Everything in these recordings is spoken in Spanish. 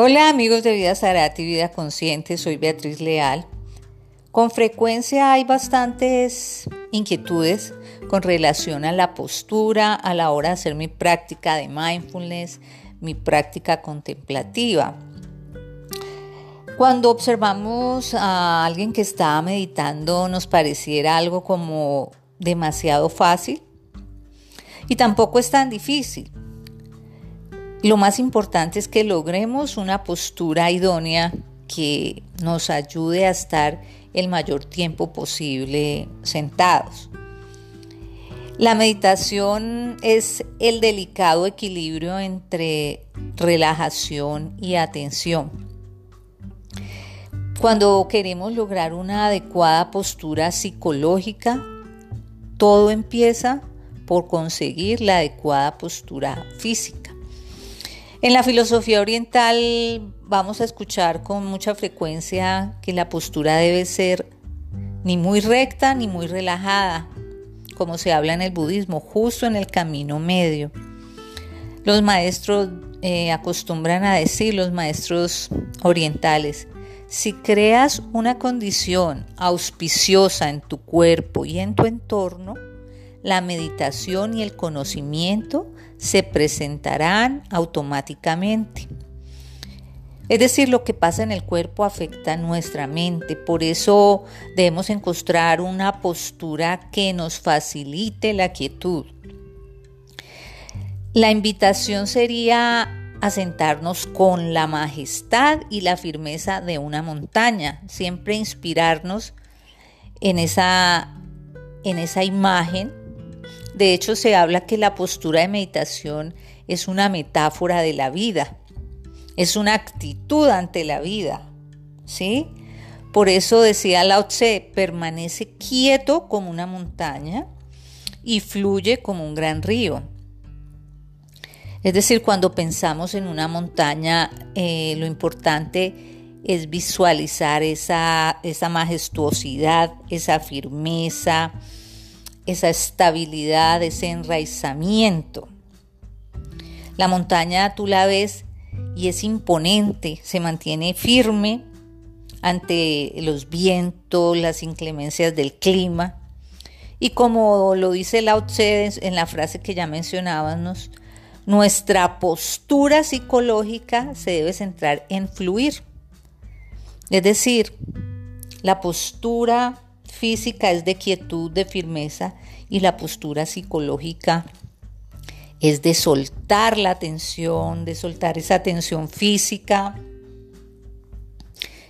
Hola amigos de Vida Zarate y Vida Consciente, soy Beatriz Leal. Con frecuencia hay bastantes inquietudes con relación a la postura a la hora de hacer mi práctica de mindfulness, mi práctica contemplativa. Cuando observamos a alguien que está meditando nos pareciera algo como demasiado fácil y tampoco es tan difícil. Lo más importante es que logremos una postura idónea que nos ayude a estar el mayor tiempo posible sentados. La meditación es el delicado equilibrio entre relajación y atención. Cuando queremos lograr una adecuada postura psicológica, todo empieza por conseguir la adecuada postura física. En la filosofía oriental vamos a escuchar con mucha frecuencia que la postura debe ser ni muy recta ni muy relajada, como se habla en el budismo, justo en el camino medio. Los maestros eh, acostumbran a decir, los maestros orientales, si creas una condición auspiciosa en tu cuerpo y en tu entorno, la meditación y el conocimiento se presentarán automáticamente. Es decir, lo que pasa en el cuerpo afecta nuestra mente, por eso debemos encontrar una postura que nos facilite la quietud. La invitación sería a sentarnos con la majestad y la firmeza de una montaña, siempre inspirarnos en esa, en esa imagen de hecho, se habla que la postura de meditación es una metáfora de la vida, es una actitud ante la vida, ¿sí? Por eso decía Lao Tse, permanece quieto como una montaña y fluye como un gran río. Es decir, cuando pensamos en una montaña, eh, lo importante es visualizar esa, esa majestuosidad, esa firmeza, esa estabilidad, ese enraizamiento. La montaña tú la ves y es imponente, se mantiene firme ante los vientos, las inclemencias del clima. Y como lo dice Lao Tse en la frase que ya mencionábamos, nuestra postura psicológica se debe centrar en fluir. Es decir, la postura física es de quietud, de firmeza y la postura psicológica es de soltar la tensión, de soltar esa tensión física,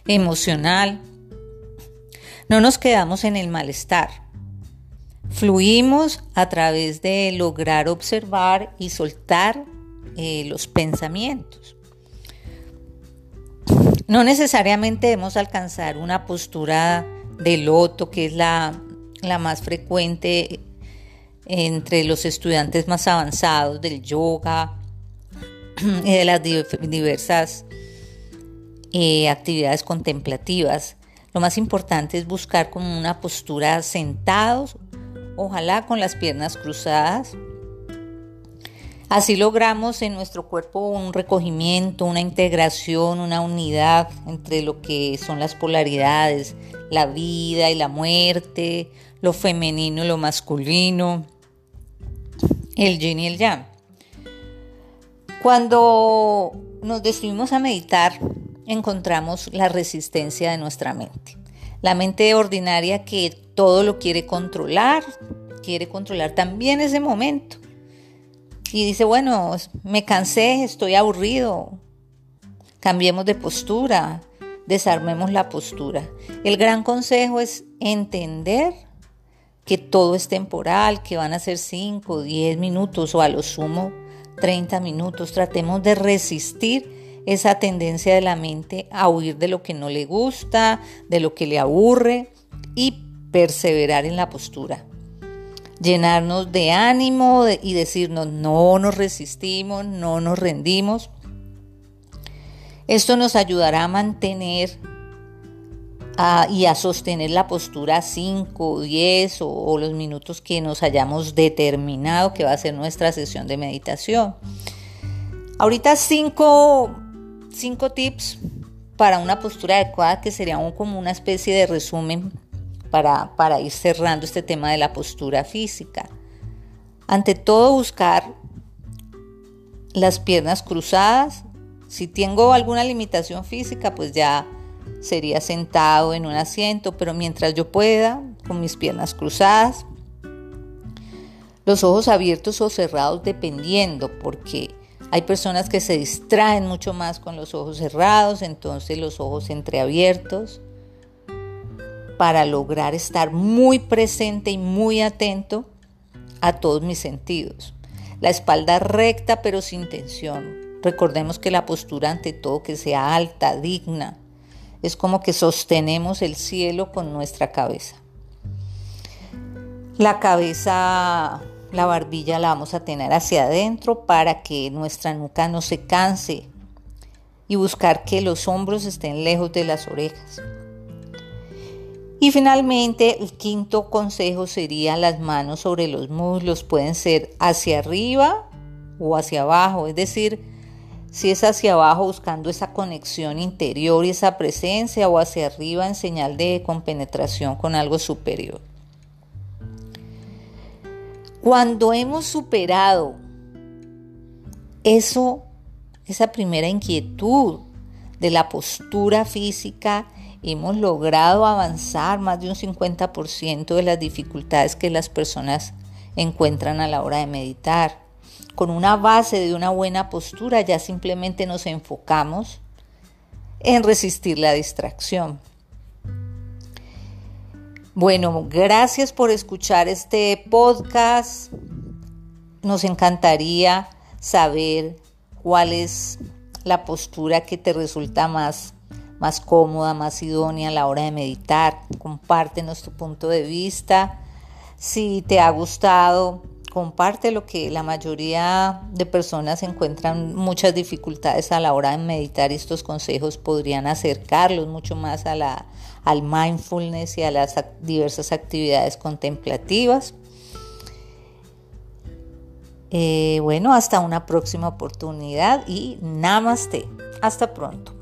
emocional. No nos quedamos en el malestar. Fluimos a través de lograr observar y soltar eh, los pensamientos. No necesariamente debemos alcanzar una postura de loto, que es la, más frecuente entre los estudiantes más avanzados del yoga y de las diversas eh, actividades contemplativas. Lo más importante es buscar como una postura sentados, ojalá con las piernas cruzadas, Así logramos en nuestro cuerpo un recogimiento, una integración, una unidad entre lo que son las polaridades, la vida y la muerte, lo femenino y lo masculino, el yin y el yang. Cuando nos decidimos a meditar, encontramos la resistencia de nuestra mente. La mente ordinaria que todo lo quiere controlar, quiere controlar también ese momento y dice, bueno, me cansé, estoy aburrido, cambiemos de postura, desarmemos la postura. El gran consejo es entender que todo es temporal, que van a ser 5, 10 minutos o a lo sumo 30 minutos. Tratemos de resistir esa tendencia de la mente a huir de lo que no le gusta, de lo que le aburre y perseverar en la postura llenarnos de ánimo y decirnos no nos resistimos, no nos rendimos. Esto nos ayudará a mantener y a sostener la postura 5, 10 o, los minutos que nos hayamos determinado que va a ser nuestra sesión de meditación. Ahorita 5 cinco tips para una postura adecuada que sería como una especie de resumen para, para ir cerrando este tema de la postura física. Ante todo, buscar las piernas cruzadas. Si tengo alguna limitación física, pues ya sería sentado en un asiento, pero mientras yo pueda, con mis piernas cruzadas, los ojos abiertos o cerrados dependiendo, porque hay personas que se distraen mucho más con los ojos cerrados, entonces los ojos entreabiertos, para lograr estar muy presente y muy atento a todos mis sentidos. La espalda recta pero sin tensión. Recordemos que la postura ante todo que sea alta, digna. Es como que sostenemos el cielo con nuestra cabeza. La cabeza, la barbilla la vamos a tener hacia adentro para que nuestra nuca no se canse y buscar que los hombros estén lejos de las orejas. Y finalmente, el quinto consejo sería las manos sobre los muslos. Pueden ser hacia arriba o hacia abajo. Es decir, si es hacia abajo buscando esa conexión interior y esa presencia o hacia arriba en señal de compenetración con algo superior. Cuando hemos superado eso, esa primera inquietud de la postura física, hemos logrado avanzar más de un 50% de las dificultades que las personas encuentran a la hora de meditar. Con una base de una buena postura ya simplemente nos enfocamos en resistir la distracción. Bueno, gracias por escuchar este podcast. Nos encantaría saber cuál es la postura que te resulta más más cómoda, más idónea a la hora de meditar. Compártenos tu punto de vista. Si te ha gustado, comparte lo que la mayoría de personas encuentran muchas dificultades a la hora de meditar. Estos consejos podrían acercarlos mucho más a la, al mindfulness y a las diversas actividades contemplativas. Eh, bueno, hasta una próxima oportunidad y namaste. Hasta pronto.